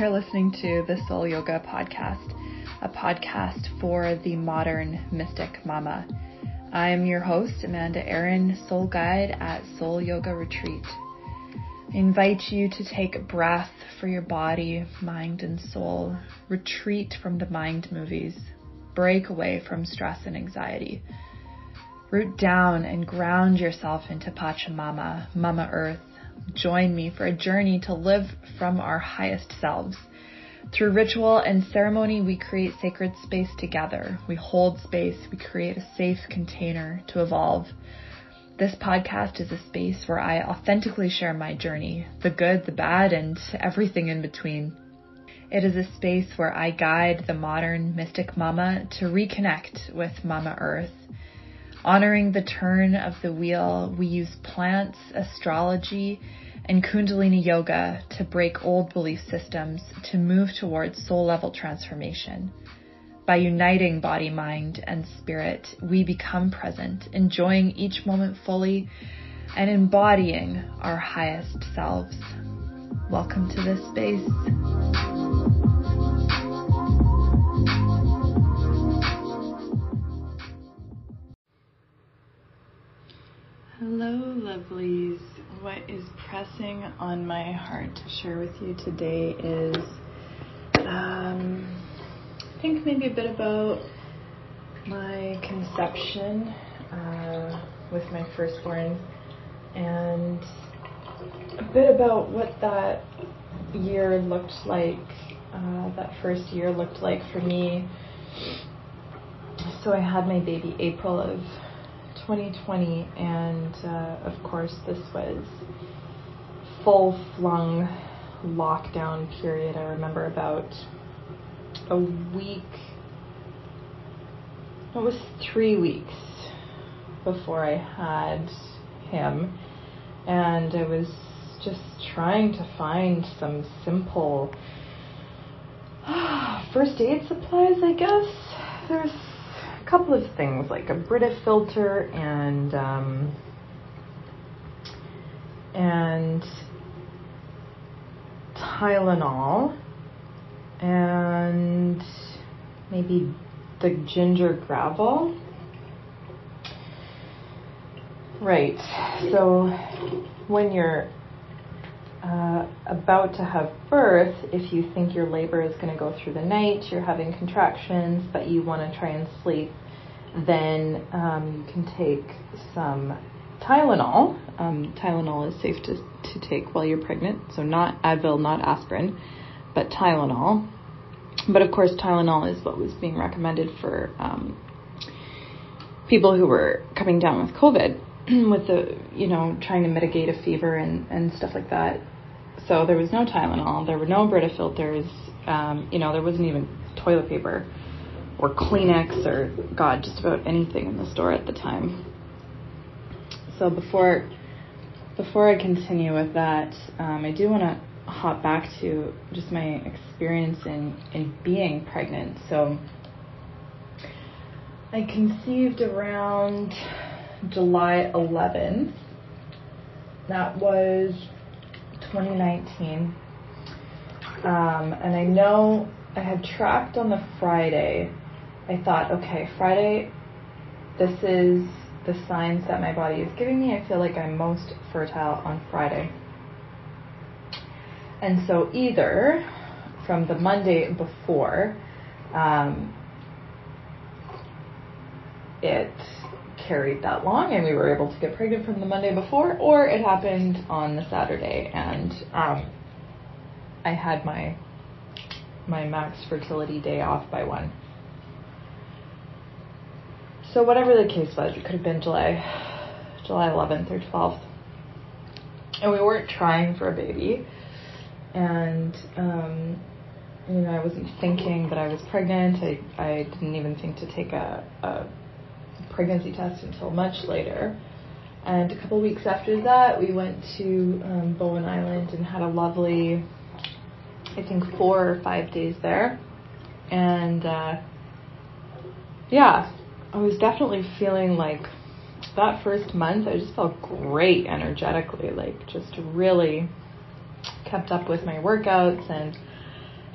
You're listening to the Soul Yoga Podcast, a podcast for the modern mystic mama. I am your host, Amanda Aaron, Soul Guide at Soul Yoga Retreat. I invite you to take a breath for your body, mind, and soul. Retreat from the mind movies. Break away from stress and anxiety. Root down and ground yourself into Pachamama, Mama Earth, join me for a journey to live from our highest selves. Through ritual and ceremony, we create sacred space together. We hold space. We create a safe container to evolve. This podcast is a space where I authentically share my journey, the good, the bad, and everything in between. It is a space where I guide the modern mystic mama to reconnect with Mama Earth Honoring the turn of the wheel, we use plants, astrology, and Kundalini yoga to break old belief systems to move towards soul level transformation. By uniting body, mind, and spirit, we become present, enjoying each moment fully and embodying our highest selves. Welcome to this space. Hello, lovelies. What is pressing on my heart to share with you today is, um, I think maybe a bit about my conception uh, with my firstborn and a bit about what that year looked like, uh, that first year looked like for me. So I had my baby April of 2020, and uh, of course, this was full flung lockdown period. I remember about a week, it was three weeks before I had him, and I was just trying to find some simple first aid supplies, I guess. There's couple of things like a Brita filter and um, and Tylenol and maybe the ginger Gravol. Right. So when you're about to have birth, if you think your labor is going to go through the night, you're having contractions, but you want to try and sleep, then um, you can take some Tylenol. Um, Tylenol is safe to, to take while you're pregnant, so not Advil, not aspirin, but Tylenol. But of course, Tylenol is what was being recommended for um, people who were coming down with COVID, with the, you know, trying to mitigate a fever and, and stuff like that. So there was no Tylenol, there were no Brita filters, um, you know, there wasn't even toilet paper or Kleenex or God, just about anything in the store at the time. So before before I continue with that, um, I do want to hop back to just my experience in in being pregnant. So I conceived around July 11th. That was 2019. Um, and I know I had tracked on the Friday I thought, okay, Friday, this is the signs that my body is giving me. I feel like I'm most fertile on Friday. And so either from the Monday before, um, it carried that long and we were able to get pregnant from the Monday before, or it happened on the Saturday and um, I had my my max fertility day off by one. So whatever the case was, it could have been July, July 11th or 12th, and we weren't trying for a baby, and um, you know I wasn't thinking that I was pregnant. I I didn't even think to take a, a pregnancy test until much later. And a couple weeks after that, we went to um, Bowen Island and had a lovely, I think, four or five days there. And uh, yeah, I was definitely feeling like that first month, I just felt great energetically, like just really kept up with my workouts and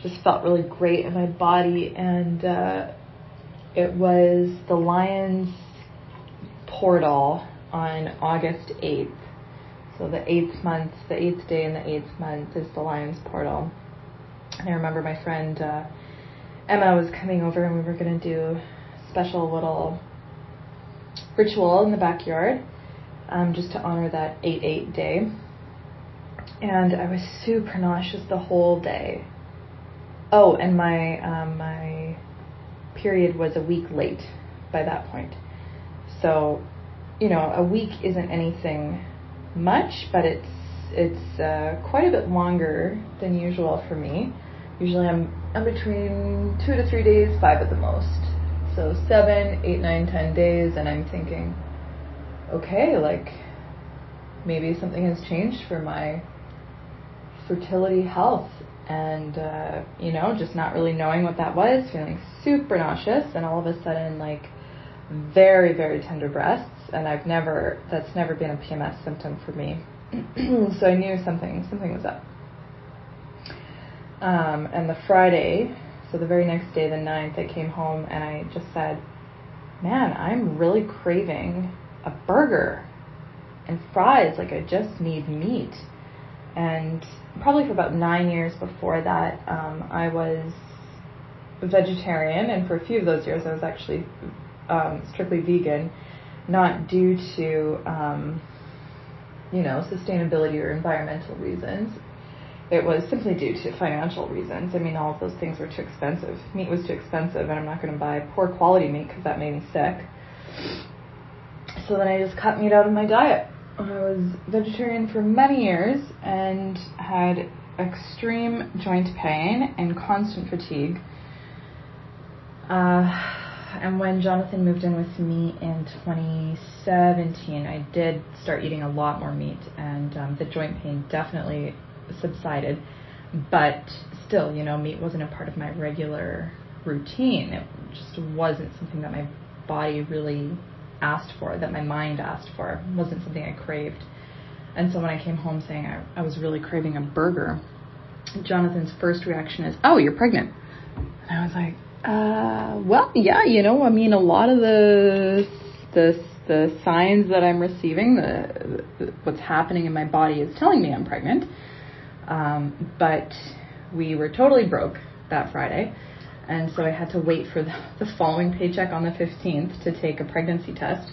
just felt really great in my body. And uh, it was the Lions portal on August 8th. So the eighth month, the eighth day in the eighth month is the Lions portal. And I remember my friend uh, Emma was coming over and we were going to do a special little ritual in the backyard um, just to honor that 8 8 day. And I was super nauseous the whole day. Oh, and my um, my period was a week late by that point. So, you know, a week isn't anything much, but it's it's uh, quite a bit longer than usual for me. Usually, I'm I'm between two to three days, five at the most. So seven, eight, nine, ten days, and I'm thinking, okay, like maybe something has changed for my fertility health and uh, you know just not really knowing what that was feeling super nauseous and all of a sudden like very very tender breasts and i've never that's never been a pms symptom for me. So i knew something something was up. Um, and the friday so the very next day the 9th i came home and i just said man i'm really craving a burger and fries like i just need meat. And probably for about nine years before that, um, I was vegetarian, and for a few of those years, I was actually um, strictly vegan, not due to um, you know sustainability or environmental reasons. It was simply due to financial reasons. I mean, all of those things were too expensive. Meat was too expensive, and I'm not going to buy poor quality meat because that made me sick. So then I just cut meat out of my diet I was vegetarian for many years and had extreme joint pain and constant fatigue. Uh, and when Jonathan moved in with me in 2017, I did start eating a lot more meat, and um, the joint pain definitely subsided. But still, you know, meat wasn't a part of my regular routine. It just wasn't something that my body really asked for, that my mind asked for. It wasn't something I craved. And so when I came home saying I, I was really craving a burger, Jonathan's first reaction is, "Oh, you're pregnant." And I was like, "Uh, well, yeah, you know, I mean, a lot of the the the signs that I'm receiving, the, the what's happening in my body is telling me I'm pregnant." Um, but we were totally broke that Friday. And so I had to wait for the, the following paycheck on the 15th to take a pregnancy test.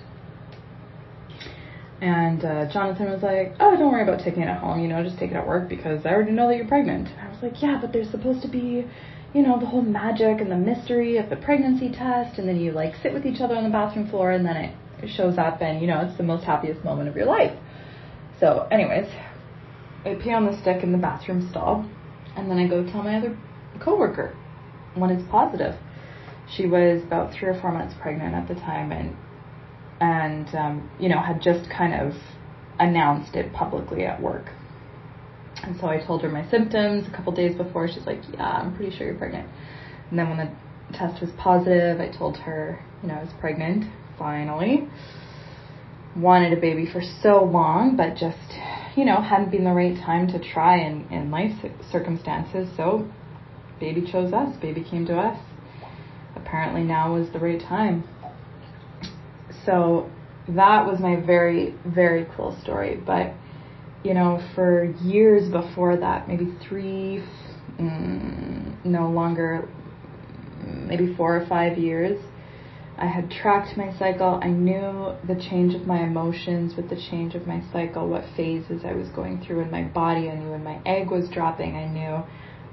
And uh, Jonathan was like, "Oh, don't worry about taking it at home. You know, just take it at work because I already know that you're pregnant." And I was like, "Yeah, but there's supposed to be, you know, the whole magic and the mystery of the pregnancy test, and then you like sit with each other on the bathroom floor, and then it, shows up, and you know, it's the most happiest moment of your life." So, anyways, I pee on the stick in the bathroom stall, and then I go tell my other coworker, when it's positive. She was about three or four months pregnant at the time, and and um, you know had just kind of announced it publicly at work. And so I told her my symptoms a couple days before. She's like, "Yeah, I'm pretty sure you're pregnant." And then when the test was positive, I told her, you know, I was pregnant. Finally, wanted a baby for so long, but just you know hadn't been the right time to try in in life circumstances. So baby chose us, baby came to us. Apparently now was the right time. So that was my very, very cool story. But, you know, for years before that, maybe three, mm, no longer, maybe four or five years, I had tracked my cycle. I knew the change of my emotions with the change of my cycle, what phases I was going through in my body. I knew when my egg was dropping. I knew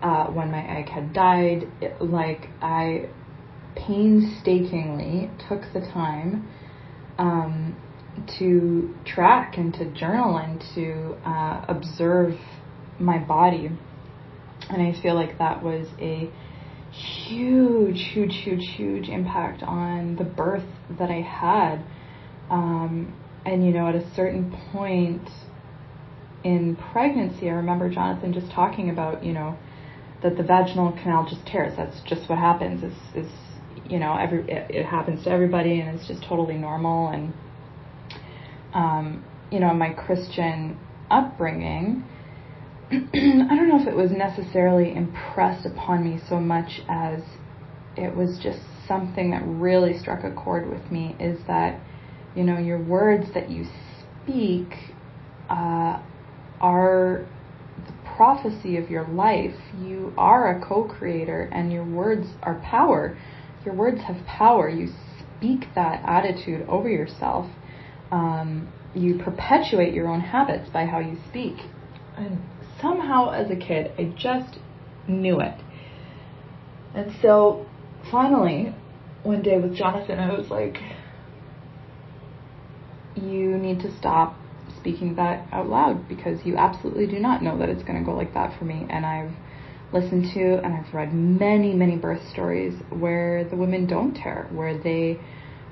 uh, when my egg had died, it, like I painstakingly took the time um, to track and to journal and to uh, observe my body. And I feel like that was a huge, huge, huge, huge impact on the birth that I had. Um, and, you know, at a certain point in pregnancy, I remember Jonathan just talking about, you know, that the vaginal canal just tears. That's just what happens. Is is you know every it, it, happens to everybody and it's just totally normal. And um, you know my Christian upbringing, I don't know if it was necessarily impressed upon me so much as it was just something that really struck a chord with me is that, you know, your words that you speak uh, are the prophecy of your life. You are a co creator, and your words are power. Your words have power. You speak that attitude over yourself. Um, you perpetuate your own habits by how you speak. And somehow, as a kid, I just knew it. And so, finally, one day with Jonathan, I was like, you need to stop speaking that out loud because you absolutely do not know that it's going to go like that for me. And I've listened to and I've read many, many birth stories where the women don't tear, where they,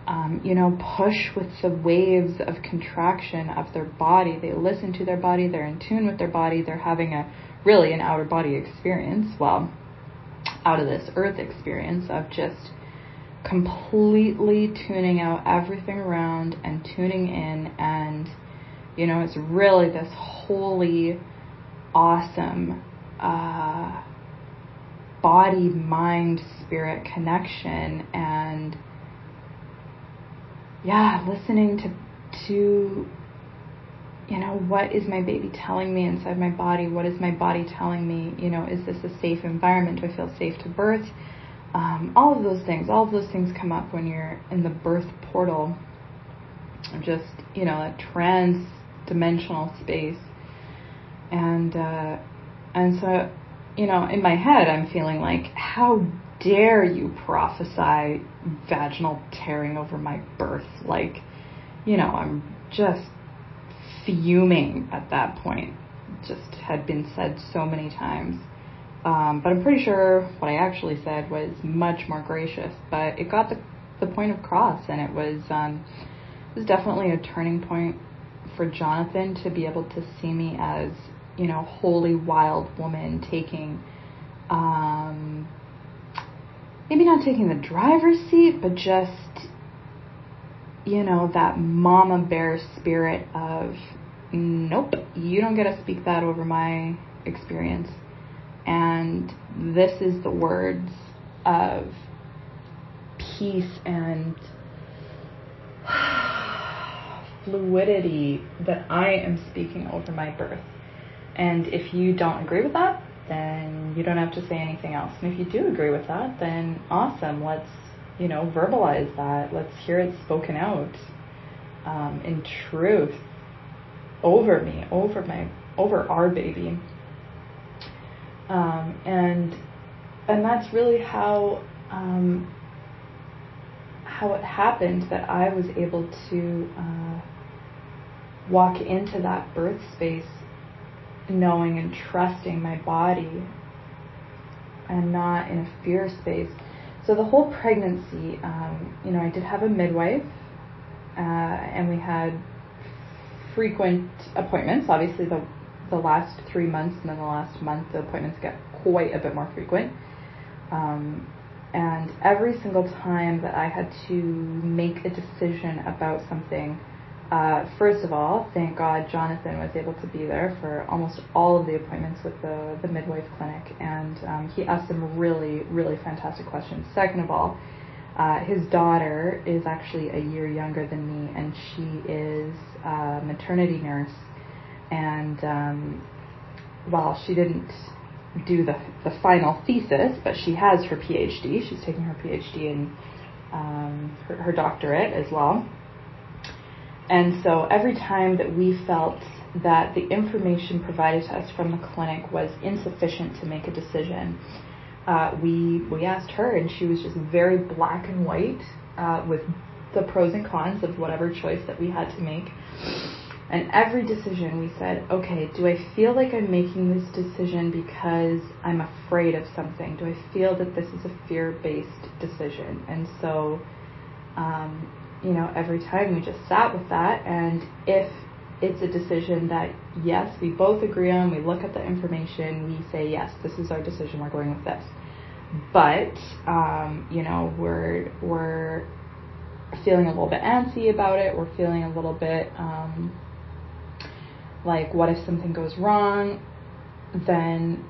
um, you know, push with the waves of contraction of their body. They listen to their body, they're in tune with their body, they're having a really an outer body experience, well, out of this earth experience of just completely tuning out everything around and tuning in. And you know it's really this holy awesome uh, body mind spirit connection. And yeah listening to to you know what is my baby telling me inside my body? What is my body telling me? You know is this a safe environment? Do i feel safe to birth? Um, all of those things, all of those things come up when you're in the birth portal, just you know, a trans-dimensional space, and uh, and so you know, in my head, I'm feeling like, how dare you prophesy vaginal tearing over my birth? Like, you know, I'm just fuming at that point. Just had been said so many times. Um, but I'm pretty sure what I actually said was much more gracious. But it got the the point across, and it was um, it was definitely a turning point for Jonathan to be able to see me as you know holy wild woman taking um, maybe not taking the driver's seat, but just you know that mama bear spirit of nope, you don't get to speak that over my experience and this is the words of peace and fluidity that I am speaking over my birth. And if you don't agree with that, then you don't have to say anything else. And if you do agree with that, then awesome. Let's, you know, verbalize that. Let's hear it spoken out um, in truth over me, over my, over our baby. Um, and and that's really how um, how it happened that I was able to uh, walk into that birth space knowing and trusting my body and not in a fear space. So the whole pregnancy, um, you know, I did have a midwife, uh, and we had frequent appointments. Obviously, the the last three months and then the last month, the appointments get quite a bit more frequent. Um, and every single time that I had to make a decision about something, uh, first of all, thank God Jonathan was able to be there for almost all of the appointments with the, the midwife clinic, and um, he asked some really, really fantastic questions. Second of all, uh, his daughter is actually a year younger than me, and she is a maternity nurse and um, while she didn't do the, the final thesis, but she has her PhD. She's taking her PhD and um, her, her doctorate as well. And so every time that we felt that the information provided to us from the clinic was insufficient to make a decision, uh, we we asked her, and she was just very black and white uh, with the pros and cons of whatever choice that we had to make. And every decision we said, okay, do I feel like I'm making this decision because I'm afraid of something? Do I feel that this is a fear based decision? And so, um, you know, every time we just sat with that. And if it's a decision that, yes, we both agree on, we look at the information, we say, yes, this is our decision, we're going with this. But, um, you know, we're, we're, feeling a little bit antsy about it. We're feeling a little bit um, like what if something goes wrong then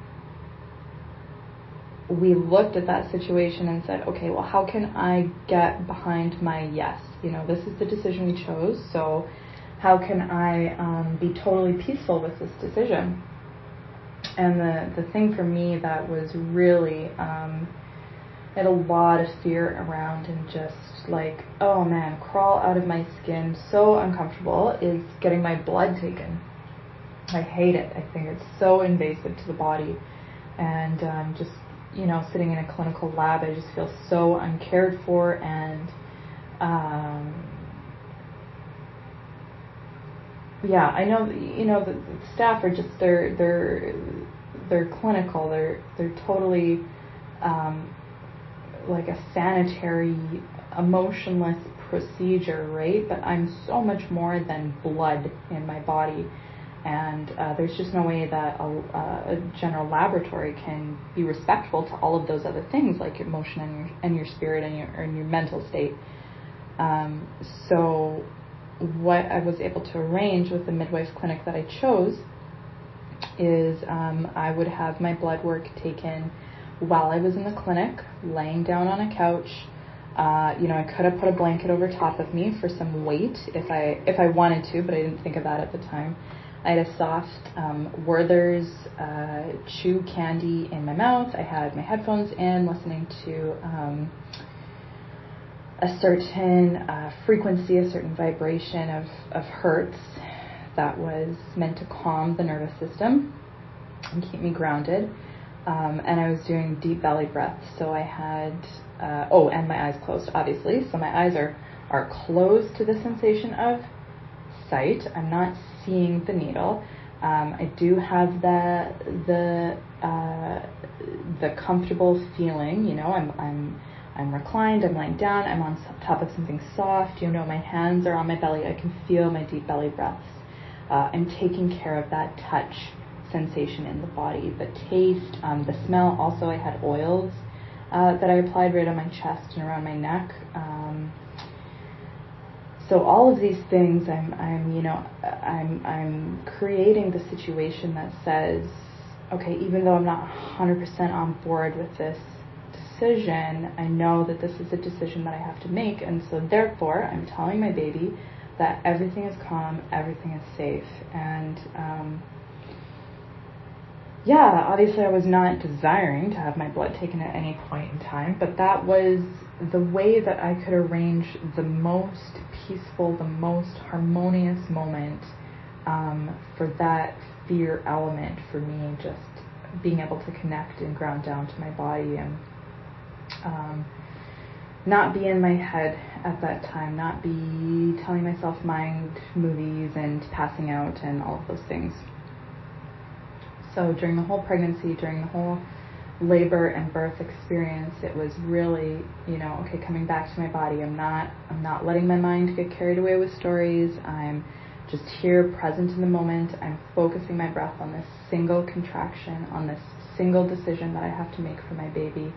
we looked at that situation and said, okay, well, how can I get behind my yes? You know, this is the decision we chose, so how can I um, be totally peaceful with this decision? And the, the thing for me that was really, um, I had a lot of fear around and just like, oh man, crawl out of my skin, so uncomfortable, is getting my blood taken. I hate it. I think it's so invasive to the body. And um, just you know, sitting in a clinical lab, I just feel so uncared for and um, yeah, I know you know the, the staff are just they're they're they're clinical. They're they're totally um, like a sanitary, emotionless procedure, right? But I'm so much more than blood in my body and uh, there's just no way that a, a, general laboratory can be respectful to all of those other things like your emotion and your, and your spirit and your, and your mental state. Um, so what I was able to arrange with the midwife clinic that I chose is um, I would have my blood work taken while I was in the clinic, laying down on a couch. Uh, you know, I could have put a blanket over top of me for some weight if I if I wanted to, but I didn't think of that at the time. I had a soft um, Werther's uh, chew candy in my mouth. I had my headphones in, listening to um, a certain uh, frequency, a certain vibration of, of hertz that was meant to calm the nervous system and keep me grounded. Um, and I was doing deep belly breaths. So I had, uh, oh, and my eyes closed, obviously. So my eyes are, are closed to the sensation of sight. I'm not seeing the needle. Um, I do have the the uh, the comfortable feeling. You know, I'm I'm I'm reclined. I'm lying down. I'm on top of something soft. You know, my hands are on my belly. I can feel my deep belly breaths. Uh, I'm taking care of that touch sensation in the body, the taste, um, the smell. Also, I had oils uh, that I applied right on my chest and around my neck. Um, so all of these things I'm I'm you know I'm I'm creating the situation that says okay even though I'm not 100% on board with this decision I know that this is a decision that I have to make and so therefore I'm telling my baby that everything is calm everything is safe and um, yeah obviously I was not desiring to have my blood taken at any point in time but that was the way that I could arrange the most peaceful, the most harmonious moment um, for that fear element for me, just being able to connect and ground down to my body and um, not be in my head at that time, not be telling myself mind movies and passing out and all of those things. So during the whole pregnancy, during the whole labor and birth experience it was really you know okay coming back to my body. I'm not i'm not letting my mind get carried away with stories. I'm just here present in the moment. I'm focusing my breath on this single contraction on this single decision that i have to make for my baby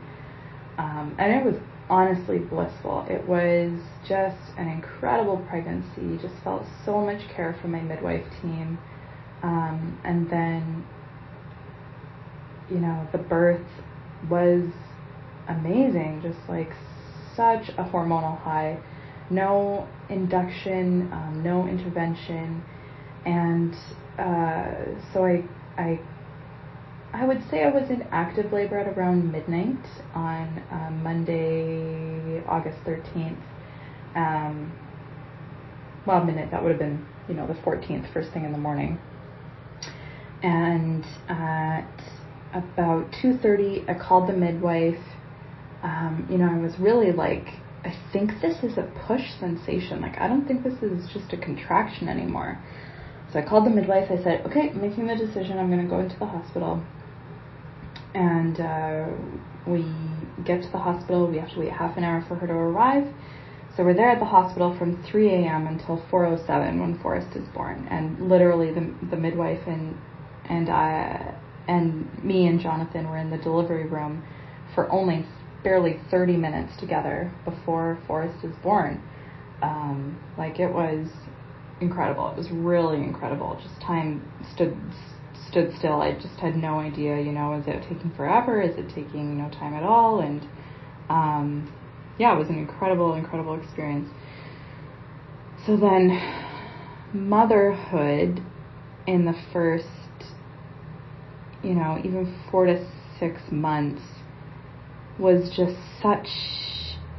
um, and it was honestly blissful. It was just an incredible pregnancy. Just felt so much care from my midwife team. Um, and then you know, the birth was amazing, just like such a hormonal high. No induction, um, no intervention, and uh, so I, I, I would say I was in active labor at around midnight on um, Monday, August thirteenth. Um, well, midnight that would have been, you know, the fourteenth, first thing in the morning, and at about 2.30 i called the midwife. Um, you know i was really like i think this is a push sensation. Like i don't think this is just a contraction anymore. So i called the midwife. I said okay I'm making the decision. I'm going to go into the hospital and uh, we get to the hospital we have to wait half an hour for her to arrive so we're there at the hospital from 3 a.m. until 4:07 when Forrest is born, and literally the the midwife and and I and me and Jonathan were in the delivery room for only barely 30 minutes together before Forrest was born. Um, like it was incredible. It was really incredible. Just time stood stood still. I just had no idea, you know, is it taking forever? Is it taking no time at all? And um, yeah, it was an incredible, incredible experience. So then, motherhood in the first, you know, even four to six months was just such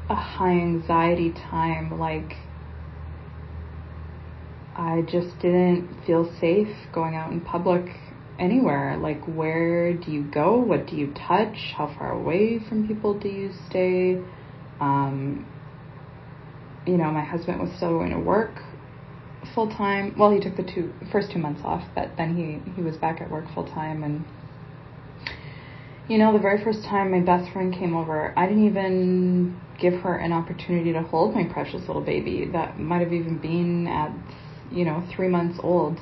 a high anxiety time. Like, I just didn't feel safe going out in public anywhere. Like, where do you go? What do you touch? How far away from people do you stay? Um, you know, my husband was still going to work full time. Well, he took the two first two months off, but then he he was back at work full time and you know, the very first time my best friend came over, I didn't even give her an opportunity to hold my precious little baby that might have even been at you know, 3 months old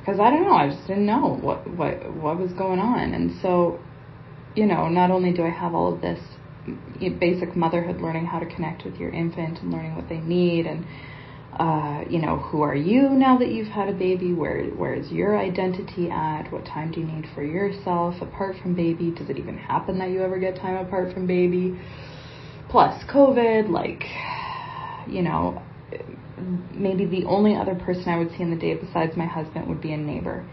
because I don't know, I just didn't know what what what was going on. And so, you know, not only do I have all of this basic motherhood, learning how to connect with your infant and learning what they need and uh, you know, who are you now that you've had a baby? Where where is your identity at? What time do you need for yourself apart from baby? Does it even happen that you ever get time apart from baby? Plus COVID, like, you know, maybe the only other person I would see in the day besides my husband would be a neighbor.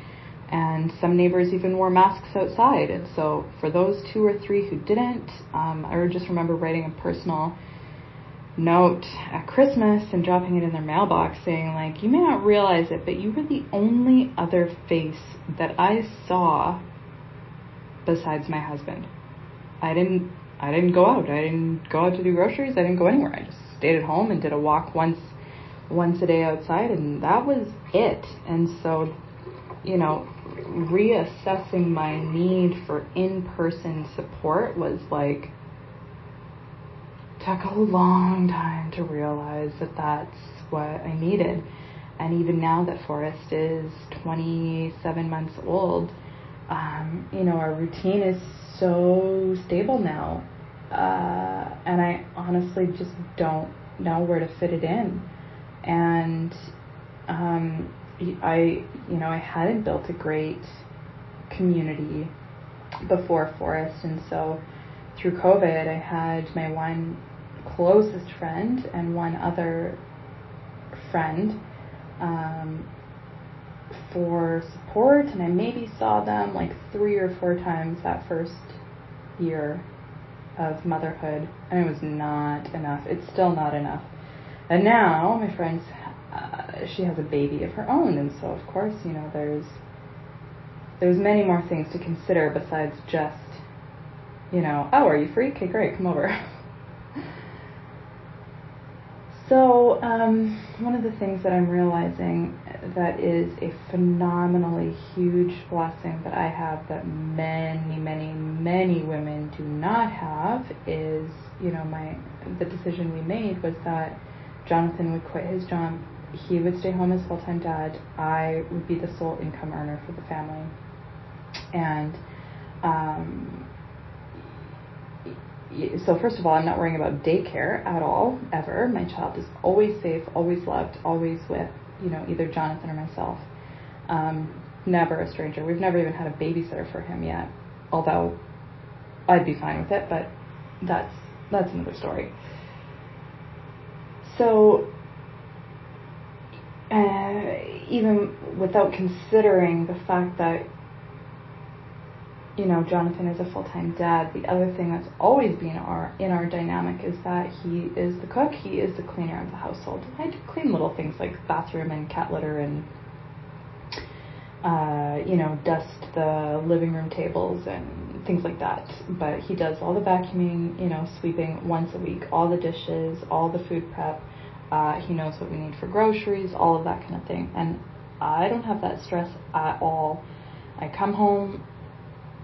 And some neighbors even wore masks outside. And so for those two or three who didn't, um, I just remember writing a personal note at Christmas and dropping it in their mailbox saying like, you may not realize it, but you were the only other face that I saw besides my husband. I didn't I didn't go out. I didn't go out to do groceries. I didn't go anywhere. I just stayed at home and did a walk once once a day outside and that was it. And so, you know, reassessing my need for in-person support was like took a long time to realize that that's what I needed. And even now that Forrest is 27 months old, um, you know, our routine is so stable now. Uh, and I honestly just don't know where to fit it in. And um, I, you know, I hadn't built a great community before Forrest, and so through COVID, I had my one closest friend and one other friend um, for support, and I maybe saw them like three or four times that first year of motherhood, and it was not enough. It's still not enough. And now my friend's, uh, she has a baby of her own, and so of course, you know, there's there's many more things to consider besides just, you know, oh, are you free? Okay, great, come over. So, um, one of the things that I'm realizing that is a phenomenally huge blessing that I have that many, many, many women do not have is, you know, my the decision we made was that Jonathan would quit his job, he would stay home as full time dad, I would be the sole income earner for the family, and um, so first of all, I'm not worrying about daycare at all, ever. My child is always safe, always loved, always with, you know, either Jonathan or myself. Um, never a stranger. We've never even had a babysitter for him yet, although I'd be fine with it, but that's that's another story. So, uh, even without considering the fact that you know, Jonathan is a full-time dad. The other thing that's always been our in our dynamic is that he is the cook. He is the cleaner of the household. I clean little things like bathroom and cat litter and uh, you know, dust the living room tables and things like that. But he does all the vacuuming, you know, sweeping once a week, all the dishes, all the food prep. Uh, he knows what we need for groceries, all of that kind of thing. And I don't have that stress at all. I come home,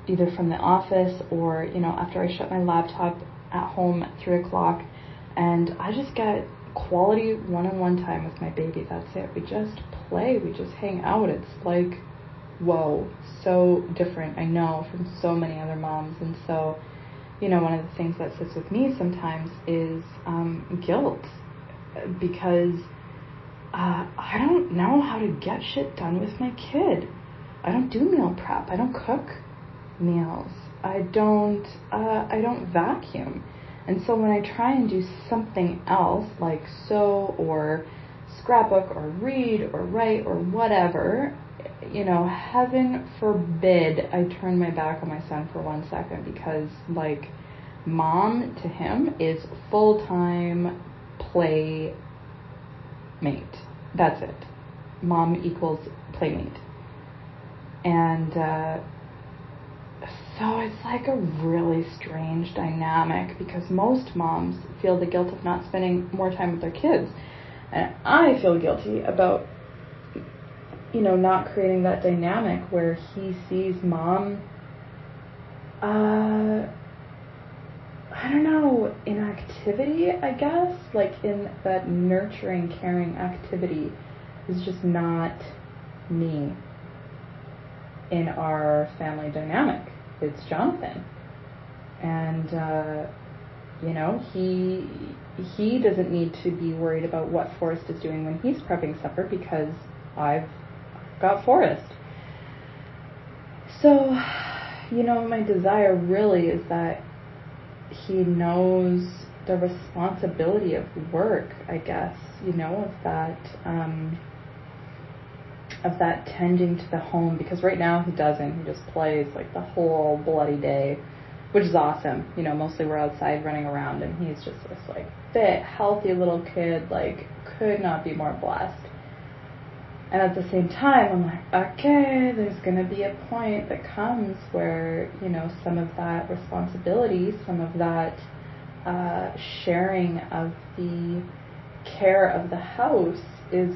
either from the office or, you know, after I shut my laptop at home at 3 o'clock. And I just get quality one on one time with my baby. That's it. We just play, we just hang out. It's like, whoa, so different, I know, from so many other moms. And so, you know, one of the things that sits with me sometimes is um, guilt because uh, I don't know how to get shit done with my kid. I don't do meal prep. I don't cook meals. I don't uh, I don't vacuum. And so when I try and do something else like sew or scrapbook or read or write or whatever, you know, heaven forbid I turn my back on my son for one second because like mom to him is full time play mate. That's it. Mom equals playmate. And uh, so it's like a really strange dynamic because most moms feel the guilt of not spending more time with their kids. And I feel guilty about, you know, not creating that dynamic where he sees mom, uh, I don't know, in activity, I guess, like in that nurturing, caring activity is just not me in our family dynamic. It's Jonathan. And, uh, you know, he he doesn't need to be worried about what Forrest is doing when he's prepping supper because I've got Forrest. So, you know, my desire really is that he knows the responsibility of work, I guess, you know, of that um, of that tending to the home because right now he doesn't. He just plays like the whole bloody day, which is awesome. You know, mostly we're outside running around and he's just this like fit, healthy little kid, like could not be more blessed. And at the same time, I'm like, okay, there's going to be a point that comes where, you know, some of that responsibility, some of that uh, sharing of the care of the house is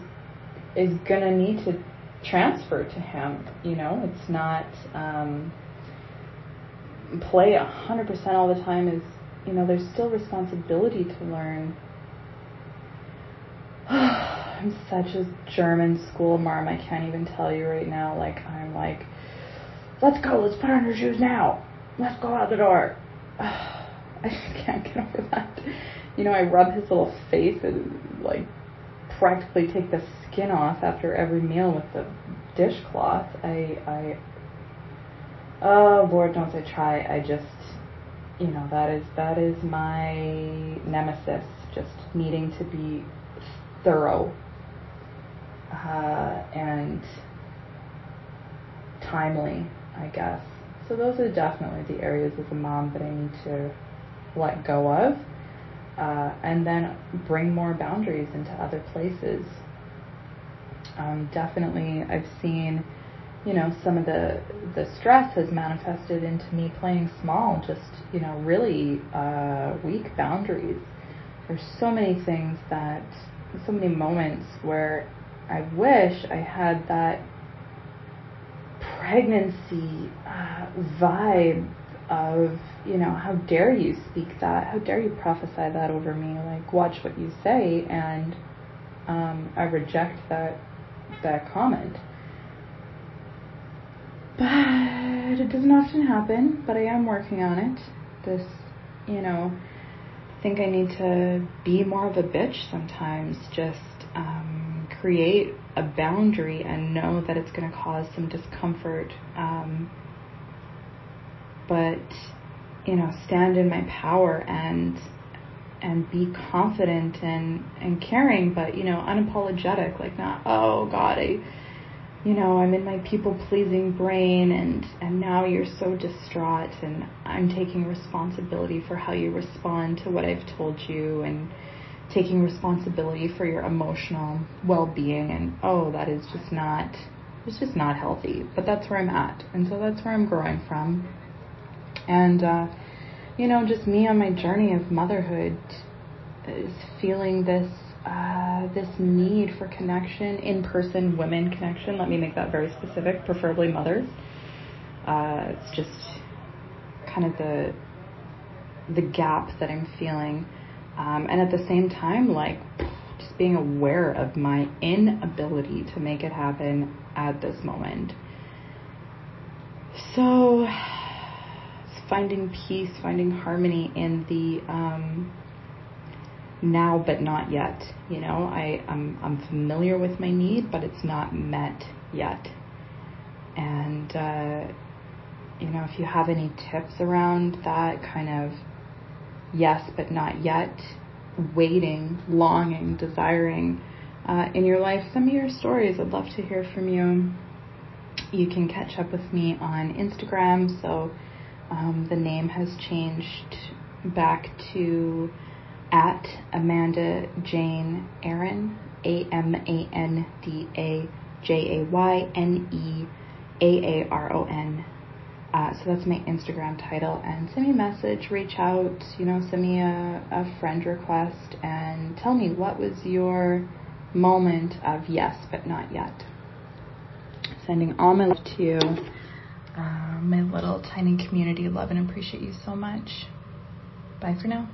is going to need to transfer to him. You know, it's not um, play hundred percent all the time. Is you know, there's still responsibility to learn I'm such a German school marm. I can't even tell you right now. Like I'm like, let's go. Let's put on your shoes now. Let's go out the door. I just can't get over that. You know, I rub his little face and like practically take the skin off after every meal with the dishcloth. I, I, oh Lord knows I try. I just, you know, that is that is my nemesis. Just needing to be thorough uh, and timely, I guess. So those are definitely the areas as a mom that I need to let go of, uh, and then bring more boundaries into other places. Um, definitely, I've seen, you know, some of the the stress has manifested into me playing small, just you know, really uh, weak boundaries. There's so many things that, so many moments where I wish I had that pregnancy uh, vibe of, you know, how dare you speak that? How dare you prophesy that over me? Like, watch what you say, and um, I reject that that comment. But it doesn't often happen. But I am working on it. This, you know, I think I need to be more of a bitch sometimes. Just. Um, create a boundary and know that it's going to cause some discomfort. Um, but you know, stand in my power and and be confident and and caring, but you know, unapologetic. Like not, oh God, I, you know, I'm in my people pleasing brain, and and now you're so distraught, and I'm taking responsibility for how you respond to what I've told you, and taking responsibility for your emotional well-being and oh that is just not it's just not healthy. But that's where i'm at. And so that's where i'm growing from. And uh, you know just me on my journey of motherhood is feeling this uh, this need for connection in person women connection. Let me make that very specific preferably mothers. Uh, it's just kind of the the gap that i'm feeling um, and at the same time, like just being aware of my inability to make it happen at this moment. So, finding peace, finding harmony in the um, now but not yet. You know, I, I'm, I'm familiar with my need, but it's not met yet. And, uh, you know, if you have any tips around that kind of yes but not yet, waiting, longing, desiring uh, in your life, Some of your stories. I'd love to hear from you. You can catch up with me on Instagram. So um, the name has changed back to at Amanda Jayne Aaron, A M A N D A J A Y N E A A R O N. Uh, so that's my Instagram title. And send me a message, reach out, you know, send me a, a friend request, and tell me what was your moment of yes, but not yet. Sending all my love to you, uh, my little tiny community. Love and appreciate you so much. Bye for now.